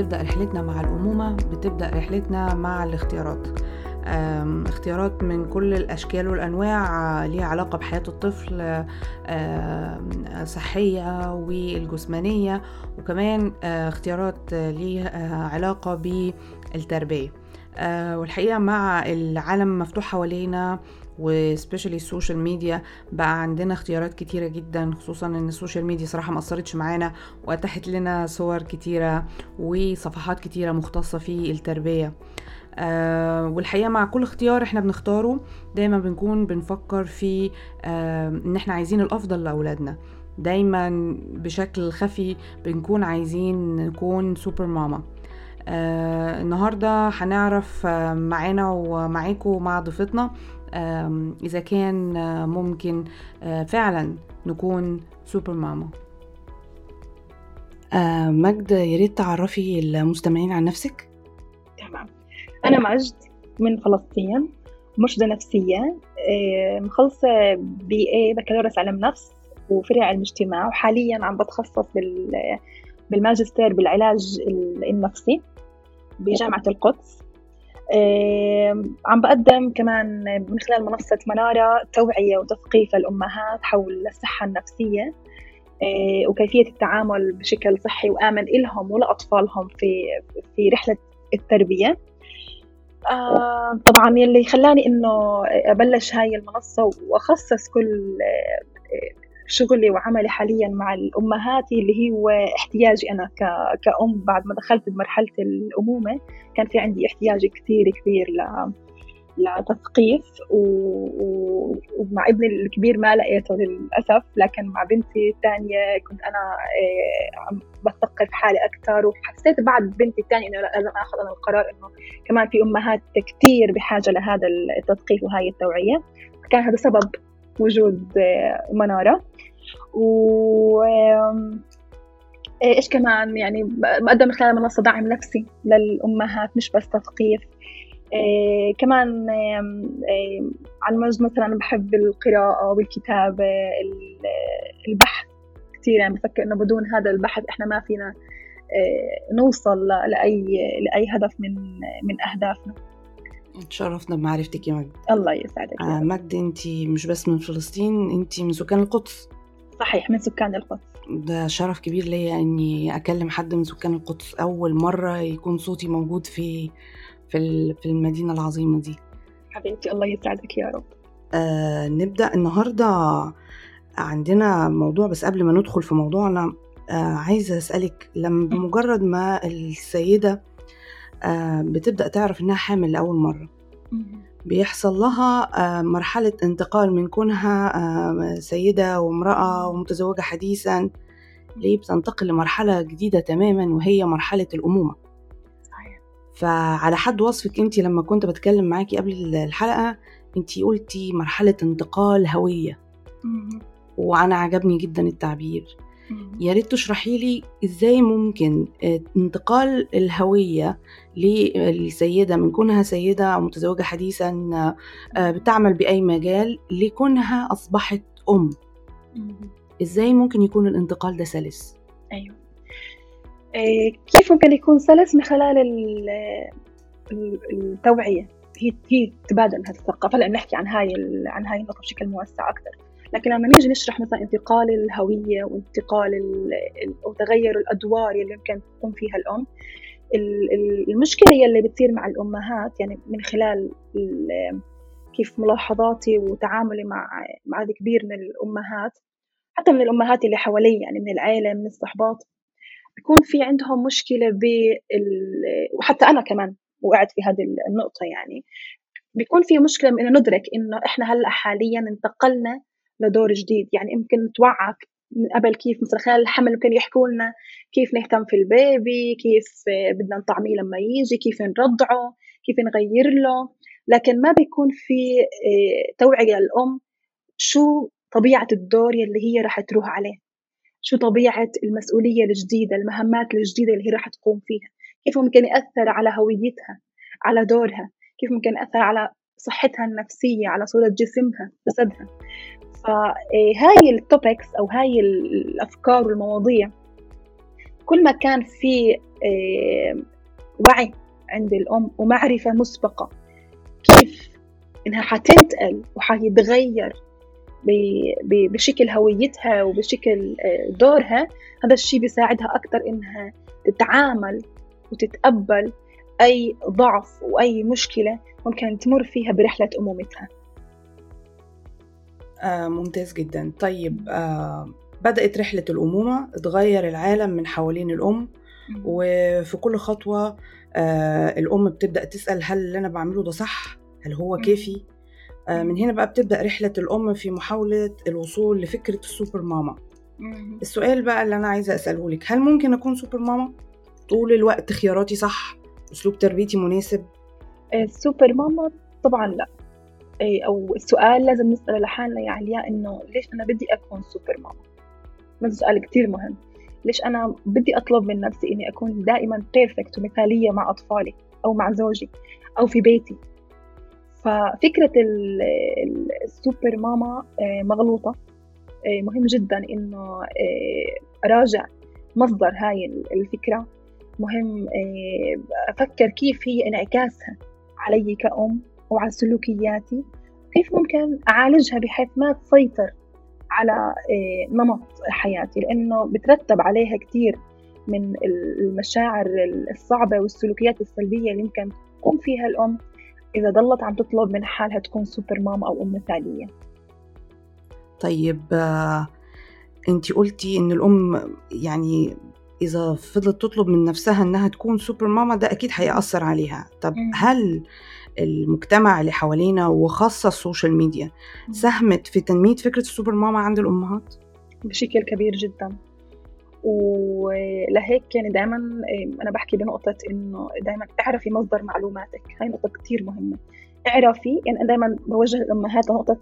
أول آه، ما تبدأ رحلتنا مع الأمومة بتبدأ رحلتنا مع الاختيارات. اختيارات من كل الأشكال والأنواع آه، ليها علاقة بحياة الطفل صحية والجسمانية وكمان آه، اختيارات آه، ليها علاقة بالتربية. آه، والحقيقة مع العالم مفتوح حوالينا و specially ال social media بقى عندنا اختيارات كتيرة جدا خصوصا إن ال social media صراحة ما أثرتش معانا واتاحت لنا صور كتيرة وصفحات كتيرة مختصة في التربية. آه والحقيقة مع كل اختيار إحنا بنختاره دايما بنكون بنفكر في آه إن إحنا عايزين الأفضل لأولادنا. دايما بشكل خفي بنكون عايزين نكون سوبر ماما آه النهاردة هنعرف آه معانا ومعاكم ومع ضيفتنا إذا كان آه، ممكن آه، فعلا نكون super mama آه، مجد يا ريت تعرفي المستمعين عن نفسك. تمام. أنا مجد من فلسطين مرشدة نفسية. آه، مخلصة BA بكالوريوس علم نفس وفرع علم اجتماع وحاليا عم بتخصص بال بالماجستير بالعلاج ال- النفسي بجامعة القدس. عم بقدم كمان من خلال منصة منارة توعية وتثقيف الأمهات حول الصحة النفسية آه، وكيفية التعامل بشكل صحي وآمن إلهم ولأطفالهم في في رحلة التربية. آه، طبعا يلي خلاني إنه أبلش هاي المنصة وأخصص كل شغلي وعملي حاليا مع الأمهات اللي هو احتياجي أنا كأم بعد ما دخلت بمرحلة الأمومة. كان في عندي احتياج كثير كبير ل لتثقيف ومع ابني الكبير ما لقيته للأسف. لكن مع بنتي الثانية كنت أنا آه، عم بثقف حالي أكثر وحسيت بعد بنتي الثانية إنه لا، لازم آخذ أنا القرار إنه كمان في أمهات كثير بحاجة لهذا التثقيف وهاي التوعية. كان هذا سبب وجود آه، منارة. و آه، إيش كمان؟ يعني بقدم من خلال منصة دعم نفسي للأمهات مش بس تثقيف. آه، كمان آم، على المجد مثلا بحب القراءة والكتابة ال- البحث كثير يعني بفكر إنه بدون هذا البحث إحنا ما فينا آه، نوصل لأي لأي هدف من من أهدافنا. اتشرفنا بمعرفتك يا مجد. الله يسعدك يا آه، رب. مجد انت مش بس من فلسطين انت من سكان القدس. صحيح من سكان القدس. ده شرف كبير ليا إني أكلم حد من سكان القدس أول مرة يكون صوتي موجود في في في المدينة العظيمة دي. حبيبتي الله يسعدك يا رب. آه نبدأ النهاردة عندنا موضوع بس قبل ما ندخل في موضوعنا آه عايزة أسألك لما بمجرد ما السيدة آه بتبدأ تعرف إنها حامل لأول مرة. بيحصل لها آه مرحلة انتقال من كونها آه سيدة وامرأة ومتزوجة حديثا. ليه؟ بتنتقل لمرحلة جديدة تماما وهي مرحلة الأمومة. فعلى حد وصفك أنت لما كنت بتكلم معاكي قبل الحلقة أنت قلتي مرحلة انتقال هوية. وأنا عجبني جدا التعبير. يا ريت تشرحي لي إزاي ممكن آه، انتقال الهوية للسيدة من كونها سيدة أو متزوجة حديثا آه، بتعمل بأي مجال لكونها أصبحت أم. إزاي ممكن يكون الانتقال ده سلس؟ أيوه. كيف ممكن يكون سلس؟ من خلال ال- ال- التوعية. هي هي تبادل هذه الثقافة هلا بنحكي عن هاي ال- عن هاي النقطة بشكل موسع أكثر. لكن لما نيجي نشرح مثلا انتقال الهوية وانتقال ال- ال- أو تغير الأدوار اللي يمكن تقوم فيها الأم ال- ال- المشكلة يلي بتصير مع الأمهات يعني من خلال ال- كيف ملاحظاتي وتعاملي مع عدد كبير من الأمهات حتى من الأمهات اللي حوالي يعني من العيلة من الصحبات بيكون في عندهم مشكلة بال وحتى أنا كمان وقعت في هذه النقطة يعني بيكون في مشكلة إنه ندرك إنه إحنا هلأ حاليا انتقلنا لدور جديد. يعني يمكن نتوعى من قبل كيف مثلا خلال الحمل ممكن يحكوا لنا كيف نهتم في البيبي كيف بدنا نطعميه لما يجي كيف نرضعه كيف نغير له. لكن ما بيكون في آه، توعية للأم شو طبيعة الدور يلي هي رح تروح عليه. شو طبيعة المسؤولية الجديدة المهمات الجديدة اللي هي رح تقوم فيها. كيف ممكن يأثر على هويتها على دورها. كيف ممكن يأثر على صحتها النفسية على صورة جسمها جسدها. فهاي التوبكس أو هاي الأفكار والمواضيع كل ما كان في آه، وعي عند الأم ومعرفة مسبقة كيف إنها حتنتقل وحيتغير بشكل هويتها وبشكل آه، دورها هذا الشيء بيساعدها أكثر إنها تتعامل وتتقبل أي ضعف وأي مشكلة ممكن تمر فيها برحلة أمومتها. آه ممتاز جدا طيب آه بدأت رحلة الأمومة تغير العالم من حوالين الأم وفي كل خطوة آه الأم بتبدأ تسأل هل اللي أنا بعمله ده صح؟ هل هو كافي؟ آه من هنا بقى بتبدأ رحلة الأم في محاولة الوصول لفكرة السوبر ماما السؤال بقى اللي أنا عايزة أسأله لك هل ممكن أكون super mama؟ طول الوقت خياراتي صح؟ أسلوب تربيتي مناسب؟ ال super mama طبعا لا أو السؤال لازم نسأله لحالنا يا علياء إنه ليش أنا بدي أكون super mama هذا سؤال كتير مهم. ليش أنا بدي أطلب من نفسي إني أكون دائما perfect ومثالية مع أطفالي أو مع زوجي أو في بيتي؟ ففكرة السوبر ماما آه، مغلوطة. آه، مهم جدا إنه آه، أراجع مصدر هاي الفكرة. مهم أفكر كيف هي انعكاسها علي كأم. وعلى سلوكياتي كيف ممكن أعالجها بحيث ما تسيطر على آه، نمط حياتي؟ لأنه بترتب عليها كثير من المشاعر الصعبة والسلوكيات السلبية اللي يمكن تقوم فيها الأم. إذا ضلت عم تطلب من حالها تكون super mom أو أم مثالية. طيب آه، أنت قلتي إن الأم يعني إذا فضلت تطلب من نفسها إنها تكون super mama ده أكيد هيأثر عليها. طب هل المجتمع اللي حوالينا وخاصة ال social media. ساهمت في تنمية فكرة ال super mama عند الأمهات؟ بشكل كبير جدا. ولهيك يعني دائما أنا بحكي بنقطة إنه دائما اعرفي مصدر معلوماتك. هاي نقطة كثير مهمة. اعرفي يعني أنا دائما بوجه الأمهات لنقطة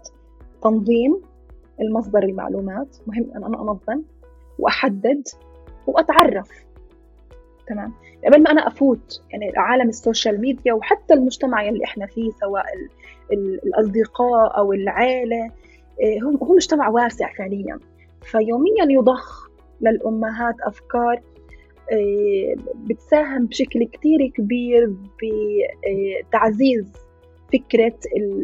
تنظيم المصدر المعلومات. مهم أن أنا أنظم وأحدد وأتعرف. تمام. قبل ما أنا أفوت يعني عالم ال social media وحتى المجتمع اللي إحنا فيه سواء ال ال الأصدقاء أو العائله آه، هو هو مجتمع واسع فعليا. فيوميا يضخ للأمهات أفكار آه، بتساهم بشكل كتير كبير بتعزيز فكرة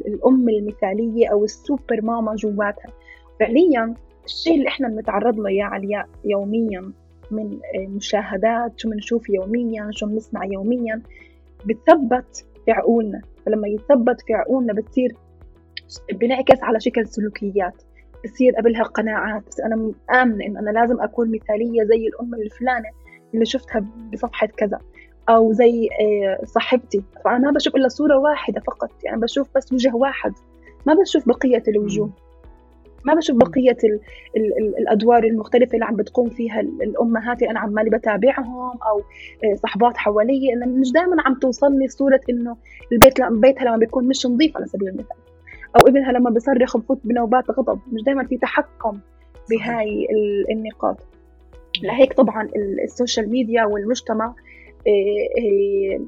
الأم المثالية أو السوبر ماما جواتها. فعليا الشيء اللي إحنا بنتعرض له يا علياء يوميا من آه، مشاهدات شو بنشوف يوميا شو بنسمع يوميا. بتثبت في عقولنا فلما يتثبت في عقولنا بتصير بنعكس على شكل سلوكيات. بصير قبلها قناعات. بس أنا آمنة إنه أنا لازم أكون مثالية زي الام الفلانة اللي شفتها بصفحة كذا. أو زي آه، صاحبتي. فأنا ما بشوف إلا صورة واحدة فقط. يعني بشوف بس وجه واحد. ما بشوف بقية الوجوه. ما بشوف بقية ال ال ال الأدوار المختلفة اللي عم بتقوم فيها الأمهات اللي أنا عمالي بتابعهم أو آه، صحبات حوالي إنه مش دائما عم توصلني صورة إنه البيت بيتها لما بيكون مش نظيف على سبيل المثال. أو ابنها لما بصرخ بفوت بنوبات غضب. مش دائما في تحكم بهاي النقاط. لهيك طبعا ال social media والمجتمع آه،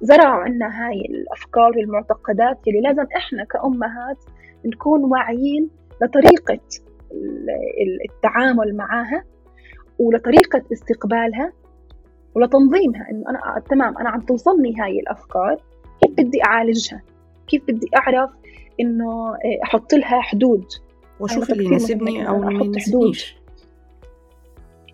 زرعوا عنا هاي الأفكار والمعتقدات اللي لازم إحنا كأمهات نكون واعيين لطريقة التعامل معها ولطريقة استقبالها ولتنظيمها. إنه أنا تمام أنا عم توصلني هاي الأفكار كيف بدي أعالجها؟ كيف بدي أعرف إنه أحط لها حدود؟ واشوف اللي يناسبني أو اللي ما يناسبنيش؟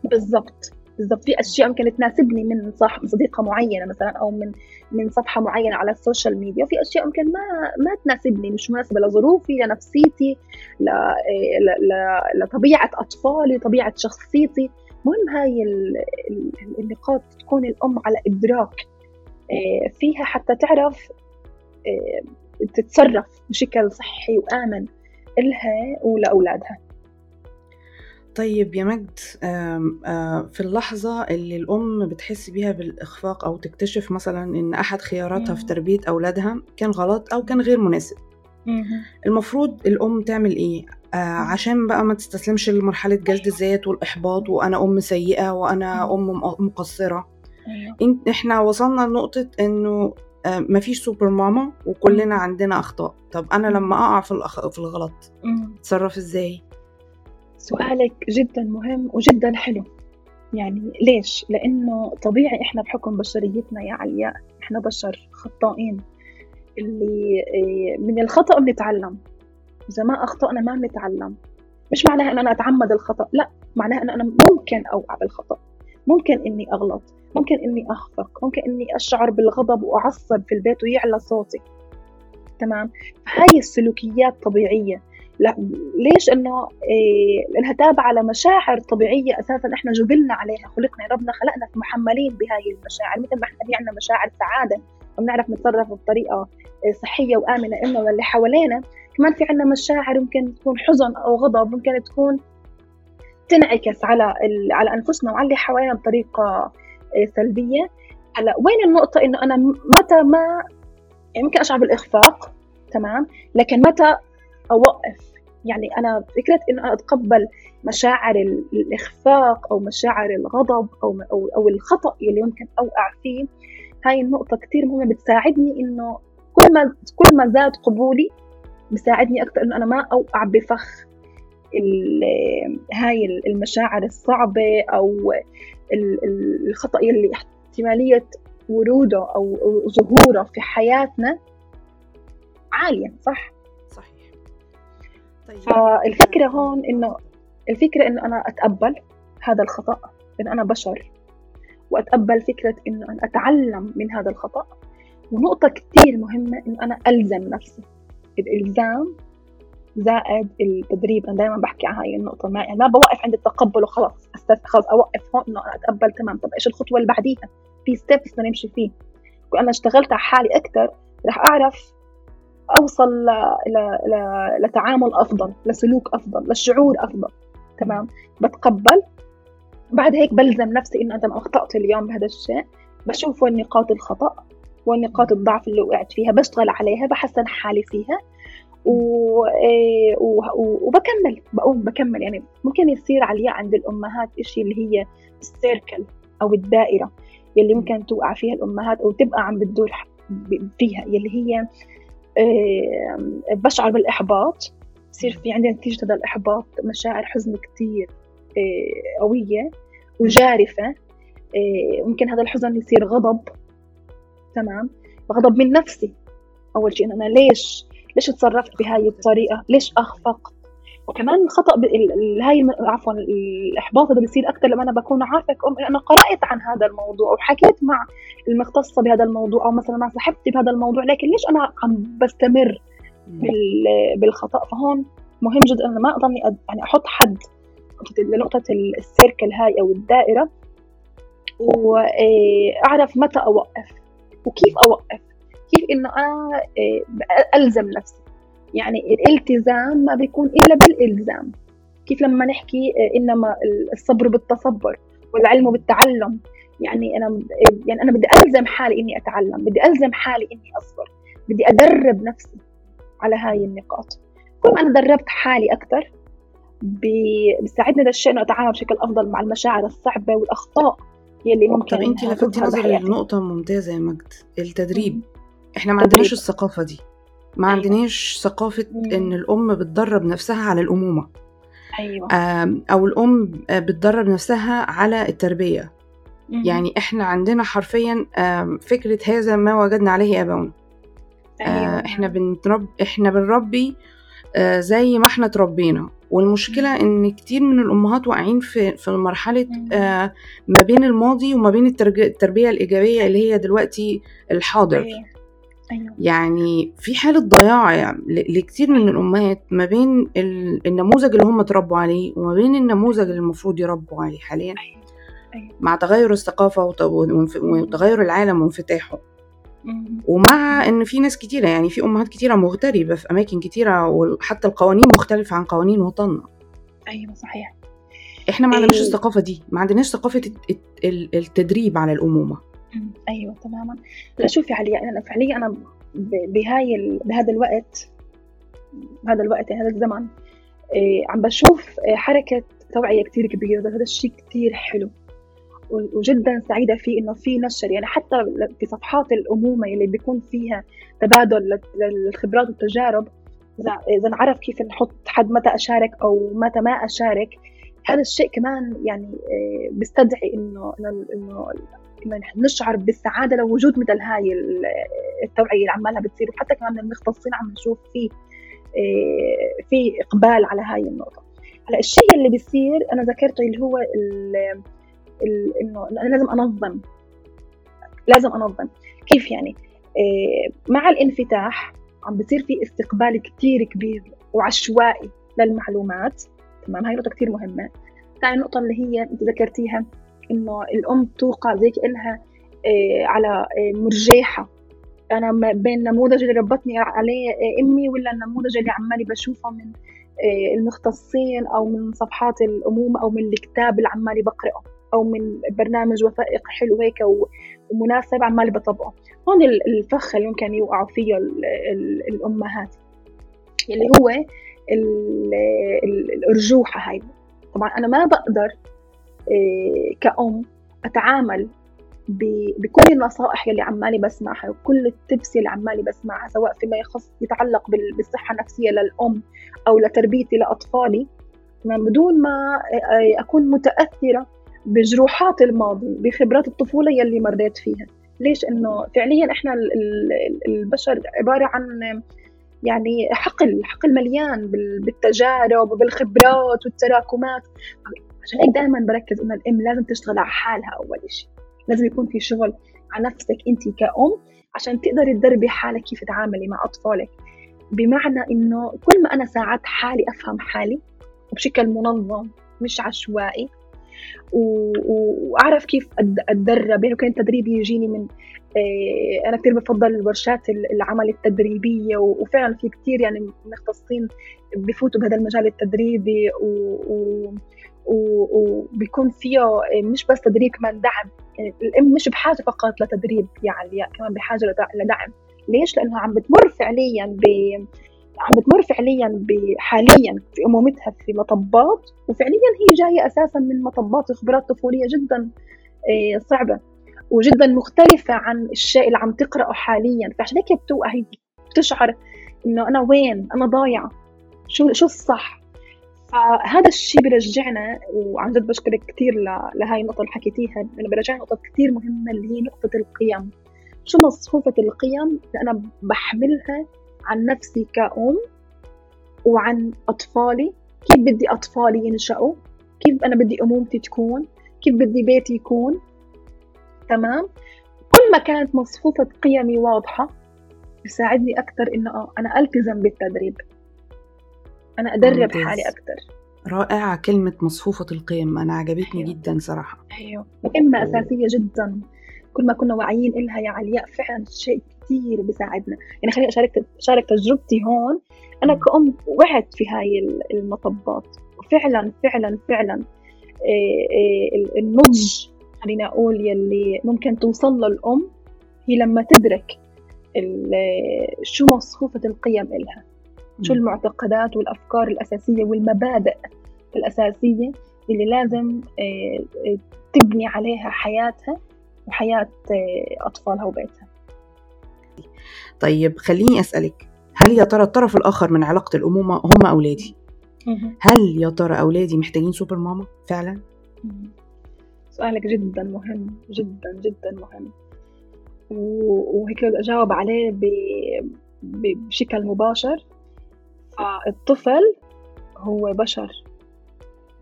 بالضبط. بالضبط في أشياء ممكن تناسبني من صاحب صديقة معينة مثلا أو من من صفحة معينة على ال social media وفي أشياء ممكن ما ما تناسبني مش مناسبة لظروفي لنفسيتي ل... ل... ل... لطبيعة أطفالي لطبيعه شخصيتي. مهم هاي النقاط تكون الأم على إدراك آه، فيها حتى تعرف آه، تتصرف بشكل صحي وآمن إلها ولأولادها. طيب يا مجد في اللحظة اللي الأم بتحس بيها بالإخفاق أو تكتشف مثلا إن أحد خياراتها في تربية أولادها كان غلط أو كان غير مناسب. المفروض الأم تعمل إيه؟ آه عشان بقى ما تستسلمش لمرحلة جلد الذات والإحباط وأنا أم سيئة وأنا أم مقصرة. أيوه. إحنا وصلنا لنقطة إنه آه مفيش سوبر ماما وكلنا عندنا أخطاء. طب أنا لما أقع في, الأخ... في الغلط أتصرف إزاي؟ سؤالك جدا مهم وجدا حلو. يعني ليش؟ لأنه طبيعي إحنا بحكم بشريتنا يا علياء إحنا بشر خطائين. اللي إيه، من الخطأ بنتعلم. إذا ما أخطأنا ما بنتعلم. مش معناها إن أنا أتعمد الخطأ لا معناها إن أنا ممكن أوقع بالخطأ. ممكن إني أغلط ممكن إني أخفق ممكن إني أشعر بالغضب وأعصب في البيت ويعلى صوتي. تمام؟ هاي السلوكيات طبيعية. لا ليش؟ إنه إيه لأنها تابعة لمشاعر طبيعية أساسا إحنا جبلنا عليها خلقنا ربنا خلقنا محملين بهاي المشاعر مثل ما إحنا في عندنا مشاعر سعادة وبنعرف نتصرف بطريقة إيه، صحية وآمنة إنه واللي حوالينا. كمان في عندنا مشاعر ممكن تكون حزن أو غضب ممكن تكون تنعكس على على أنفسنا وعلى اللي حوالينا بطريقة إيه، سلبية. هلأ وين النقطة إنه أنا متى ما يعني ممكن أشعر بالإخفاق تمام لكن متى أوقف. يعني أنا فكرة انه أنا أتقبل مشاعر الإخفاق أو مشاعر الغضب أو أو, أو الخطأ اللي ممكن أوقع فيه هاي النقطه كثير مهمة بتساعدني إنه كل ما كل ما زاد قبولي بيساعدني أكثر إنه أنا ما أوقع بفخ هاي المشاعر الصعبة أو الخطأ اللي احتمالية وروده أو ظهوره في حياتنا عاليه صح؟ طيب. فالفكرة هون إنه الفكرة إنه أنا أتقبل هذا الخطأ إنه أنا بشر وأتقبل فكرة إنه أنا أتعلم من هذا الخطأ. ونقطة كتير مهمة إنه أنا ألزم نفسي. الإلزام زائد التدريب. أنا دائما بحكي عن هاي النقطة. ما يعني ما بوقف عند التقبل وخلاص خلاص أوقف هون إنه أنا أتقبل تمام. طب إيش الخطوة اللي بعديها؟ في ستيبس بدنا نمشي فيه. وأنا اشتغلت على حالي أكثر رح أعرف أوصل ل... ل... ل... لتعامل أفضل لسلوك أفضل لشعور أفضل. تمام؟ بتقبل. بعد هيك بلزم نفسي إنه أنا أخطأت اليوم بهذا الشيء. بشوف وين نقاط الخطأ وين نقاط الضعف اللي وقعت فيها بشتغل عليها بحسن حالي فيها. و... إيه، و... وبكمل بقوم بكمل. يعني ممكن يصير عليا عند الأمهات إشي اللي هي السيركل أو الدائرة يلي ممكن توقع فيها الأمهات أو تبقى عم بتدور فيها يلي هي بشعر بالإحباط. بصير في عندي نتيجة هذا الإحباط مشاعر حزن كتير آه، قوية وجارفة. آه، ممكن هذا الحزن يصير غضب. تمام؟ غضب من نفسي. أول شيء أنا ليش؟ ليش تصرفت بهاي الطريقة؟ ليش أخفقت وكمان الخطا هاي عفوا الإحباط هذا بيصير أكثر لما أنا بكون عارفة أنا قرأت عن هذا الموضوع وحكيت مع المختصة بهذا الموضوع أو مثلا مع صاحبتي بهذا الموضوع لكن ليش أنا عم بستمر بالخطأ؟ فهون مهم جدا أنا ما أضلني يعني أحط حد لنقطة السيركل هاي أو الدائرة واعرف متى أوقف وكيف أوقف كيف إنه أنا ألزم نفسي. يعني الالتزام ما بيكون إلا بالإلزام. كيف لما نحكي إنما الصبر بالتصبر والعلم بالتعلم. يعني أنا يعني أنا بدي ألزم حالي إني أتعلم بدي ألزم حالي إني أصبر بدي أدرب نفسي على هاي النقاط. كل ما أنا دربت حالي أكثر بيساعدني هذا الشيء إنه أتعامل بشكل أفضل مع المشاعر الصعبة والأخطاء يلي ممكن طب انت لفتي نظري لنقطة ممتازة يا مجد التدريب. إحنا ما عندناش الثقافة دي. ما أيوة. عندناش ثقافة إن الأم بتدرب نفسها على الأمومة أيوة. أو الأم بتدرب نفسها على التربية. يعني إحنا عندنا حرفيا فكرة هذا ما وجدنا عليه آباؤنا أيوة. إحنا بنرب إحنا بنربي زي ما إحنا تربينا والمشكلة إن كتير من الأمهات واقعين في في مرحلة ما بين الماضي وما بين التربية الإيجابية اللي هي دلوقتي الحاضر أيوة. أيوة. يعني في حالة ضياع يعني لكتير من الأمهات ما بين النموذج اللي هم اتربوا عليه وما بين النموذج اللي المفروض يربوا عليه حاليا أيوة. أيوة. مع تغير الثقافة وتغير العالم وانفتاحه ومع إن في ناس كتيرة يعني في أمهات كتيرة مغتربة في أماكن كتيرة وحتى القوانين مختلفة عن قوانين وطننا أيوه صحيح إحنا ما عندناش إيه. الثقافة دي ما عندناش ثقافة التدريب على الأمومة أيوه تماما. لا. شوفي عليا أنا فعليا أنا بهاي ال... بهذا الوقت بهذا الوقت هذا الزمن إيه عم بشوف إيه حركة توعية كتير كبيرة هذا الشيء كتير حلو. وجدا سعيدة فيه إنه في نشر يعني حتى في صفحات الأمومة اللي بيكون فيها تبادل للخبرات والتجارب إذا إذا نعرف كيف نحط حد متى أشارك أو متى ما أشارك هذا الشيء كمان يعني آه، بيستدعي إنه إنه انه نشعر بالسعادة لو وجود مثل هاي التوعية اللي عمالها بتصير وحتى كمان المختصين عم نشوف في آه، في إقبال على هاي النقطة. هلا الشيء اللي بيصير أنا ذكرته اللي هو إنه لازم أنظم. لازم أنظم. كيف يعني؟ آه، مع الانفتاح عم بصير في استقبال كتير كبير وعشوائي للمعلومات. تمام؟ هاي نقطة كتير مهمة. ثاني نقطة اللي هي أنت ذكرتيها إنه الأم توقع زي كانها آه، على آه، مرجيحة أنا بين النموذج اللي ربتني عليه أمي ولا النموذج اللي عمالي بشوفه من المختصين أو من صفحات الأمومة أو من الكتاب اللي عمالي بقرأه أو من برنامج وثائق حلو هيك ومناسب عمالي بطبقه. هون الفخ اللي ممكن يوقعوا فيه الأمهات. اللي هو الارجوحه هاي. طبعا أنا ما بقدر آه، كأم أتعامل بكل النصائح اللي عمالي بسمعها وكل التبس اللي عمالي بسمعها سواء فيما يخص يتعلق بالصحة النفسية للأم أو لتربيتي لأطفالي. بدون ما آه، أكون متأثرة بجروحات الماضي بخبرات الطفولة يلي مريت فيها. ليش؟ إنه فعليا إحنا البشر عبارة عن يعني حقل حقل مليان بالتجارب وبالخبرات والتراكمات. عشان هيك دائما بركز إنه الأم لازم تشتغل على حالها أول شيء لازم يكون في شغل على نفسك أنت كأم عشان تقدري تدربي حالك كيف تتعاملي مع أطفالك. بمعنى إنه كل ما أنا ساعدت حالي أفهم حالي بشكل منظم مش عشوائي. وأعرف كيف أتدرب. يعني كان تدريبي يجيني من آه، أنا كثير بفضل ورشات العمل التدريبية. وفعلا في كثير يعني مختصين بفوتوا بهذا المجال التدريبي. وبيكون فيه مش بس تدريب كمان دعم. الام مش بحاجة فقط لتدريب يعني كمان بحاجة لدعم. ليش؟ لأنها عم بتمر فعليا ب عم بتمر فعليا حاليا في أمومتها في مطبات وفعليا هي جاية أساسا من مطبات وخبرات طفولية جدا آه، صعبة وجدا مختلفة عن الشيء اللي عم تقرأه حاليا. فعشان هيك بتوقع هي بتشعر إنه أنا وين؟ أنا ضايعة. شو شو الصح؟ فهذا الشيء برجعنا وعن جد بشكرك كثير لهي النقطة اللي حكيتيها انا برجعنا نقطة كثير مهمة اللي هي نقطة القيم. شو مصفوفة القيم؟ اللي أنا بحملها عن نفسي كأم وعن أطفالي. كيف بدي أطفالي ينشأوا؟ كيف أنا بدي أمومتي تكون؟ كيف بدي بيتي يكون؟ تمام؟ كل ما كانت مصفوفة قيمي واضحة بيساعدني أكثر إنه أنا ألتزم بالتدريب. أنا أدرب ممتاز. حالي أكثر رائعة كلمة مصفوفة القيم أنا عجبتني أيوه. جدا صراحة. أيوه. مهمة أساسية جدا. كل ما كنا واعيين إلها يا علياء فعلا شيء كثير بيساعدنا. يعني خليني أشارك أشارك تجربتي هون. أنا كأم وعت في هاي المطبات. وفعلا فعلا فعلا. آه، آه، النضج خلينا أقول يلي ممكن توصل له الأم هي لما تدرك شو مصفوفة القيم إلها. شو المعتقدات والأفكار الأساسية والمبادئ الأساسية اللي لازم آه، تبني عليها حياتها وحياة أطفالها وبيتها. طيب خليني أسألك هل يا ترى الطرف الآخر من علاقة الأمومة هم أولادي؟ هل يا ترى أولادي محتاجين سوبر ماما؟ فعلا؟ سؤالك جدا مهم جدا جدا مهم. وهيك أجاوب عليه بشكل مباشر. الطفل هو بشر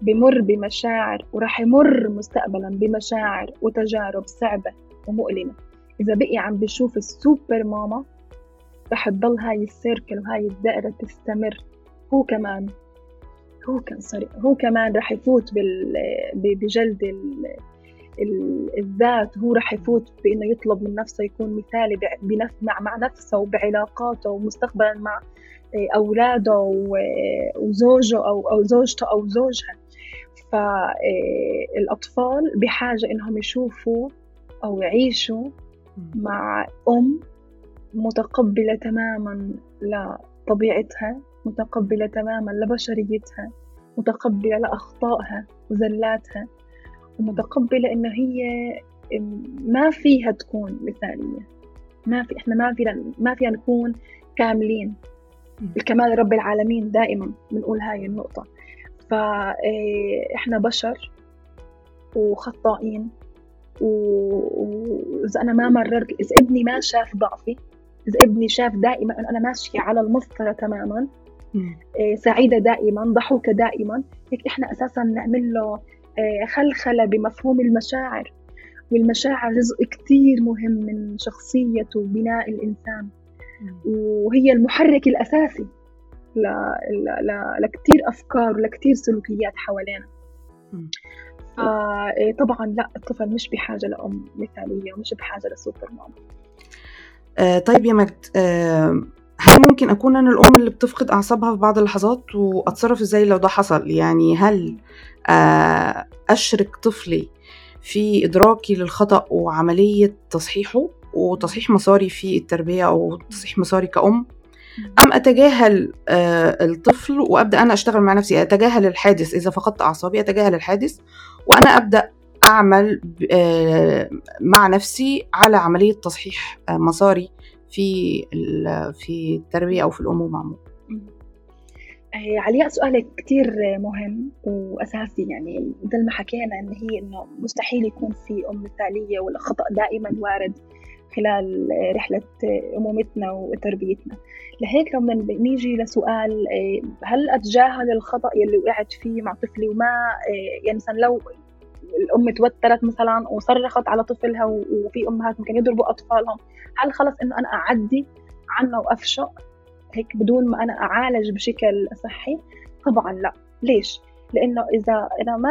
بمر بمشاعر وراح يمر مستقبلا بمشاعر وتجارب صعبة ومؤلمة. إذا بقي عم بشوف السوبر ماما رح تضل هاي السيركل وهاي الدائرة تستمر. هو كمان هو كان صريح هو كمان رح يفوت بجلد الذات. هو رح يفوت بإنه يطلب من نفسه يكون مثالي مع مع نفسه وبعلاقاته ومستقبلا مع أولاده وزوجه أو أو زوجته أو زوجها. فالاطفال بحاجة إنهم يشوفوا أو يعيشوا مع أم متقبلة تماما لطبيعتها متقبلة تماما لبشريتها متقبلة لأخطائها وزلاتها ومتقبلة انه هي ما فيها تكون مثالية. ما في إحنا ما فينا ما فينا نكون كاملين. الكمال رب العالمين دائما بنقول هاي النقطة. فإحنا بشر وخطائين وإذا أنا ما مررت إذا ابني ما شاف ضعفي إذا ابني شاف دائما أنا ماشية على المسطرة تماما سعيدة دائما ضحوكة دائما هيك إحنا أساسا نعمل له خلخلة بمفهوم المشاعر. والمشاعر جزء كتير مهم من شخصية وبناء الإنسان. وهي المحرك الأساسي لكتير أفكار ولكتير سلوكيات حوالينا. طبعا لا الطفل مش بحاجة لأم مثالية ومش بحاجة لسوبر مام. آه طيب يا مجد آه هل ممكن أكون أنا الأم اللي بتفقد أعصابها في بعض اللحظات وأتصرف إزاي لو ده حصل؟ يعني هل آه أشرك طفلي في إدراكي للخطأ وعملية تصحيحه؟ وتصحيح مساري في التربية أو تصحيح مساري كأم. أم أتجاهل الطفل وأبدأ أنا أشتغل مع نفسي أتجاهل الحادث إذا فقدت أعصابي أتجاهل الحادث وأنا أبدأ أعمل مع نفسي على عملية تصحيح مساري في في التربية أو في الأمومة عموما علياء سؤالك كتير مهم وأساسي. يعني مثل ما حكينا إن هي إنه مستحيل يكون في أم مثالية ولا خطأ دائما وارد. خلال رحلة أمومتنا وتربيتنا. لهيك لما نيجي لسؤال هل أتجاهل الخطأ يلي وقعت فيه مع طفلي؟ وما يعني مثلا لو الأم توترت مثلا وصرخت على طفلها وفي أمهات ممكن يضربوا أطفالهم هل خلص إنه أنا أعدي عنه وأفشق هيك بدون ما أنا أعالج بشكل صحي؟ طبعا لا. ليش؟ لأنه إذا أنا ما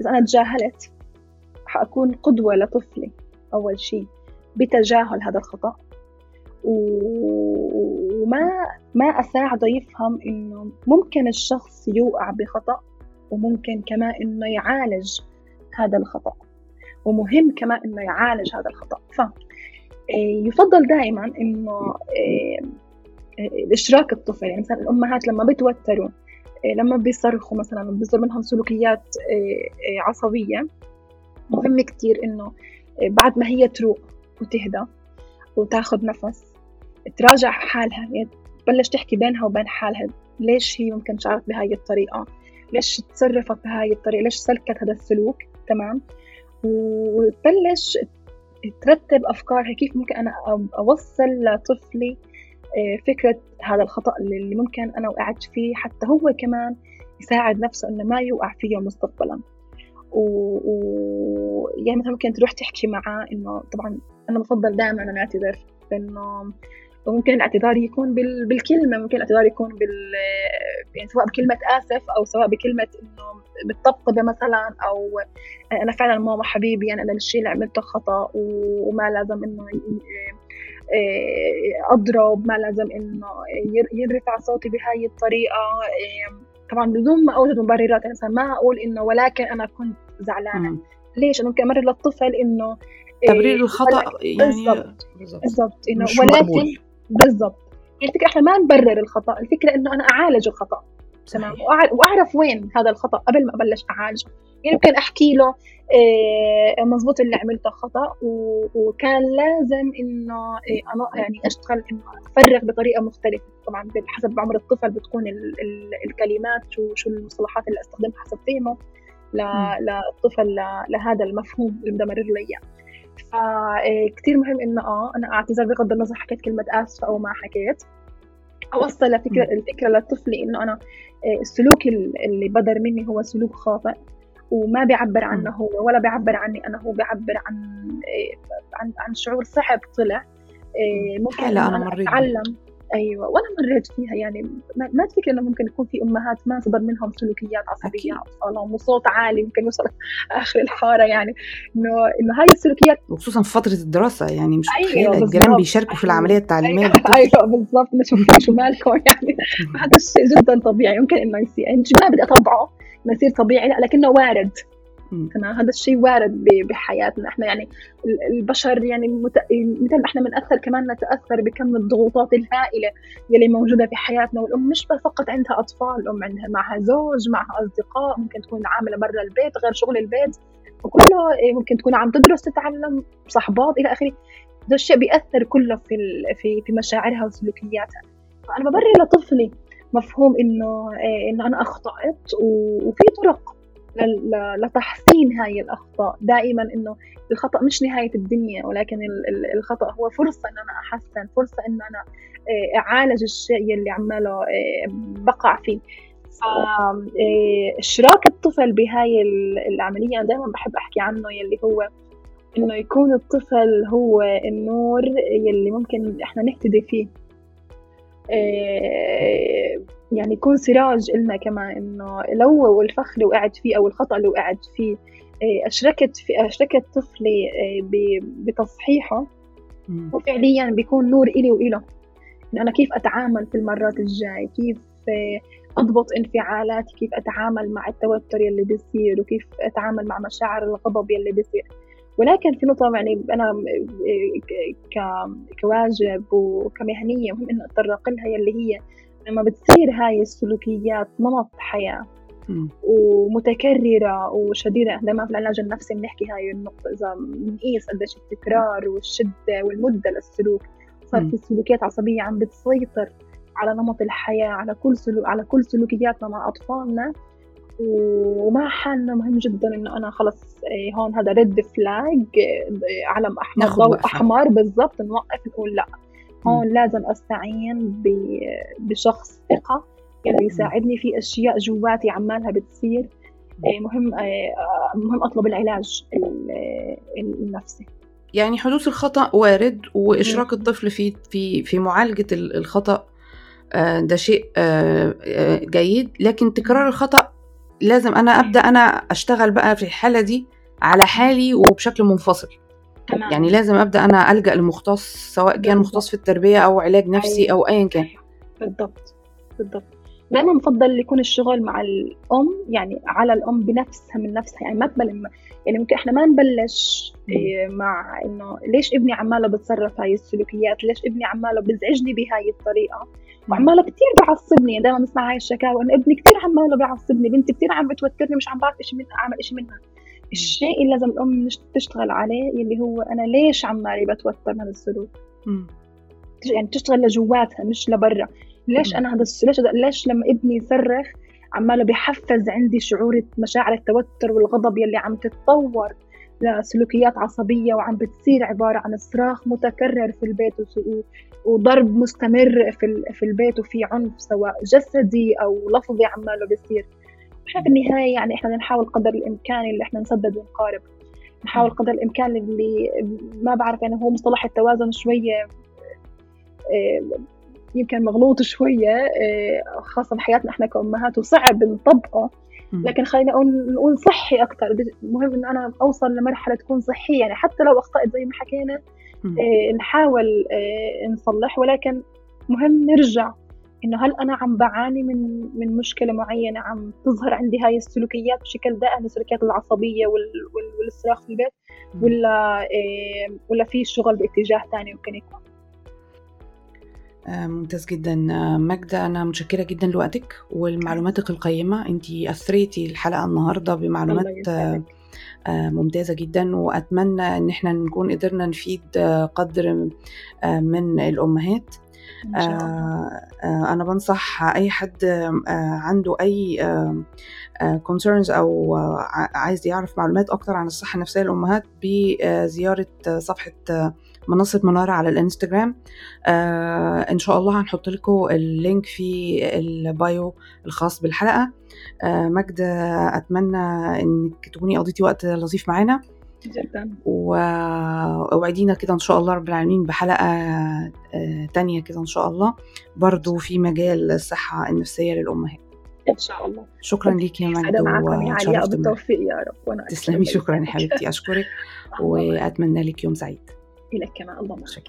إذا أنا تجاهلت حأكون قدوة لطفلي أول شيء بتجاهل هذا الخطأ. وما ما أساعده يفهم إنه ممكن الشخص يوقع بخطأ وممكن كمان إنه يعالج هذا الخطأ. ومهم كمان إنه يعالج هذا الخطأ. ف يفضل دائما إنه إشراك الطفل يعني مثلا الأمهات لما بتوتروا لما بيصرخوا مثلا بيصير منهم سلوكيات عصبية مهم كتير إنه بعد ما هي تروق وتهدى وتاخذ نفس. تراجع حالها. يعني تبلش تحكي بينها وبين حالها. ليش هي ممكن شعرت بهاي الطريقة؟ ليش تصرفت بهاي الطريقة؟ ليش سلكت هذا السلوك؟ تمام. وتبلش ترتب أفكارها. كيف ممكن أنا أوصل لطفلي فكرة هذا الخطأ اللي ممكن أنا وقعت فيه حتى هو كمان يساعد نفسه إنه ما يوقع فيه مستقبلا. و... و... يعني مثلا ممكن تروح تحكي معاه إنه طبعا أنا بفضل دائما أنا أعتذر إنه ممكن الاعتذار يكون بال... بالكلمة ممكن الاعتذار يكون بال يعني سواء بكلمة آسف أو سواء بكلمة إنه بالطبطبة مثلا أو أنا فعلا ماما حبيبي أنا الشيء اللي عملته خطأ وما لازم إنه أضرب ما لازم إنه يرفع صوتي بهاي الطريقة طبعا بدون ما أوجد مبررات يعني مثلا ما أقول إنه ولكن أنا كنت زعلانة ليش؟ ممكن أمرر للطفل إنه تبرير الخطأ يعني بالضبط بالضبط. إنه ولكن بالضبط. يعني الفكرة إحنا ما نبرر الخطأ الفكرة إنه أنا أعالج الخطأ تمام؟ واعرف وين هذا الخطأ قبل ما أبلش أعالجه. يعني ممكن أحكي له إيه مزبوط اللي عملته خطأ وكان لازم إنه إيه أنا يعني أشتغل إنه أفرغ بطريقة مختلفة. طبعا حسب عمر الطفل بتكون ال ال الكلمات شو شو المصطلحات اللي أستخدمها حسب فهمه للطفل لهذا المفهوم اللي بدي امرر له إياه. فكتير مهم إنه آه أنا أعتذر بغض النظر حكيت كلمة اسفه أو ما حكيت. اوصل فكرة الفكرة للطفل إنه أنا السلوك اللي بدر مني هو سلوك خاطئ وما بيعبر عنه هو ولا بيعبر عني أنا هو بيعبر عن عن عن شعور صعب طلع. ممكن أنا مريت أتعلم. أيوه وأنا مريت فيها يعني. ما تفكر إنه ممكن يكون في أمهات ما صدر منهم سلوكيات عصبية. اطفالهم وصوت عالي ممكن يوصل آخر الحارة يعني. إنه إنه هاي السلوكيات وخصوصا في فترة الدراسة يعني مش أيوة الجيران بيشاركوا في العملية التعليمية أيوه, أيوة بالضبط. شو مالكم يعني. هذا الشيء جدا طبيعي. يمكن إنه يصير يعني ما بدي أطبعه إنه يصير طبيعي لكنه وارد. تمام؟ هذا الشيء وارد بحياتنا. إحنا يعني البشر يعني مت... مثل ما إحنا بنأثر كمان نتأثر بكم الضغوطات الهائلة يلي موجودة في حياتنا. والأم مش فقط عندها أطفال الأم عندها معها زوج معها أصدقاء ممكن تكون عاملة برا البيت غير شغل البيت. وكله ممكن تكون عم تدرس تتعلم صحبات إلى آخره. هذا الشيء بيأثر كله في في في مشاعرها وسلوكياتها. فأنا ببرر لطفلي مفهوم إنه إنه أنا أخطأت وفي طرق لتحسين هاي الأخطاء. دائما إنه الخطأ مش نهاية الدنيا ولكن الخطأ هو فرصة إن أنا أحسن فرصة إن أنا آه، أعالج الشيء اللي عماله آه، بقع فيه. آه، الطفل بهاي العملية. أنا دائما بحب أحكي عنه يلي هو إنه يكون الطفل هو النور يلي ممكن إحنا نهتدي فيه. يعني يكون سراج إلنا كمان إنه لو الفخ اللي وقعت فيه أو الخطأ اللي وقعت فيه إيه، أشركت في أشركت طفلي إيه، بتصحيحه. وفعليا بيكون نور إلي وإله. إنه أنا كيف أتعامل في المرات الجاي؟ كيف إيه، أضبط انفعالاتي؟ كيف أتعامل مع التوتر يلي بيصير؟ وكيف أتعامل مع مشاعر الغضب يلي بيصير؟ ولكن في نقطة يعني أنا كواجب وكمهنية مهم إنه أتطرق لها يلي هي لما بتصير هاي السلوكيات نمط حياة ومتكررة وشديدة دائما في العلاج النفسي بنحكي هاي النقطة إذا بنقيس قديش التكرار والشدة والمدة للسلوك صار في سلوكيات عصبية عم بتسيطر على نمط الحياة على كل سلوك على كل سلوكياتنا مع أطفالنا. ومع حالنا مهم جدا إنه أنا خلص إيه، هون هذا ريد فلاج إيه، علم أحمر ضوء أحمر بالضبط نوقف نقول لا. هون لازم أستعين بشخص ثقة يلي يساعدني في أشياء جواتي عمالها بتصير. إيه، مهم مهم أطلب العلاج النفسي. يعني حدوث الخطأ وارد وإشراك الطفل في في في معالجة الخطأ آه، ده شيء آه، آه، جيد. لكن تكرار الخطأ لازم أنا أبدأ أنا أشتغل بقى في الحالة دي على حالي وبشكل منفصل. تمام. يعني لازم أبدأ أنا ألجأ لمختص سواء كان مختص في التربية أو علاج نفسي أيوة. أو ايا كان. بالضبط. بالضبط. دائما بفضل يكون الشغل مع الأم يعني على الأم بنفسها من نفسها يعني ما تبل يعني ممكن إحنا ما نبلش إيه، مع إنه ليش ابني عماله بتصرف هاي السلوكيات؟ ليش ابني عماله بزعجني بهاي الطريقة؟ وعماله كثير بعصبني يعني دائما بسمع هاي الشكاوى إنه ابني كثير عماله بعصبني بنتي كثير عم بتوترني مش عم بعرف إيش من أعمل إيش منها. الشيء اللي لازم الأم تشتغل عليه اللي هو أنا ليش عمالي بتوتر من السلوك؟ يعني تشتغل لجواتها مش لبرا. ليش أنا هذا ليش ليش لما ابني يصرخ عماله بحفز عندي شعور مشاعر التوتر والغضب يلي عم تتطور؟ لسلوكيات عصبية وعم بتصير عبارة عن صراخ متكرر في البيت وضرب مستمر في في البيت وفي عنف سواء جسدي أو لفظي عماله بيصير. إحنا في النهاية يعني إحنا بنحاول قدر الإمكان اللي إحنا نسدد ونقارب. نحاول قدر الإمكان اللي ما بعرف يعني هو مصطلح التوازن شوية آه، يمكن مغلوط شوية آه، خاصة بحياتنا إحنا كأمهات وصعب نطبقه لكن خلينا نقول نقول صحي أكثر مهم إن أنا أوصل لمرحلة تكون صحية. يعني حتى لو أخطأت زي ما حكينا آه نحاول نصلح. ولكن مهم نرجع إنه هل أنا عم بعاني من من مشكلة معينة؟ عم تظهر عندي هاي السلوكيات بشكل دائم السلوكيات العصبية والاصراخ في البيت ولا آه ولا في شغل باتجاه ثاني ممكن يكون؟ آه، ممتاز جدا. آه، ماجدة أنا متشكرة جدا لوقتك ولمعلوماتك القيمة. أنت أثريتي الحلقة النهاردة بمعلومات آه، ممتازة جدا. وأتمنى أن إحنا نكون قدرنا نفيد قدر من الأمهات. أنا بنصح أي حد عنده أي concerns أو عايز يعرف معلومات أكتر عن الصحة النفسية للأمهات بزيارة صفحة منصة منارة على الإنستجرام. آه إن شاء الله هنحط لكم ال link في ال bio الخاص بالحلقة. آه مجد أتمنى إنك تكوني قضيتي وقت لطيف معانا. جدا. واوعدينا كده إن شاء الله رب العالمين بحلقة آه تانية كده إن شاء الله. برضو في مجال الصحة النفسية للأمهات إن شاء الله. شكرا ليك يا مجد وشرفت بالتوفيق يا رب وأنا تسلمي. شكرا يا حبيبتي أشكرك. وأتمنى لك يوم سعيد. لك كمان. الله معك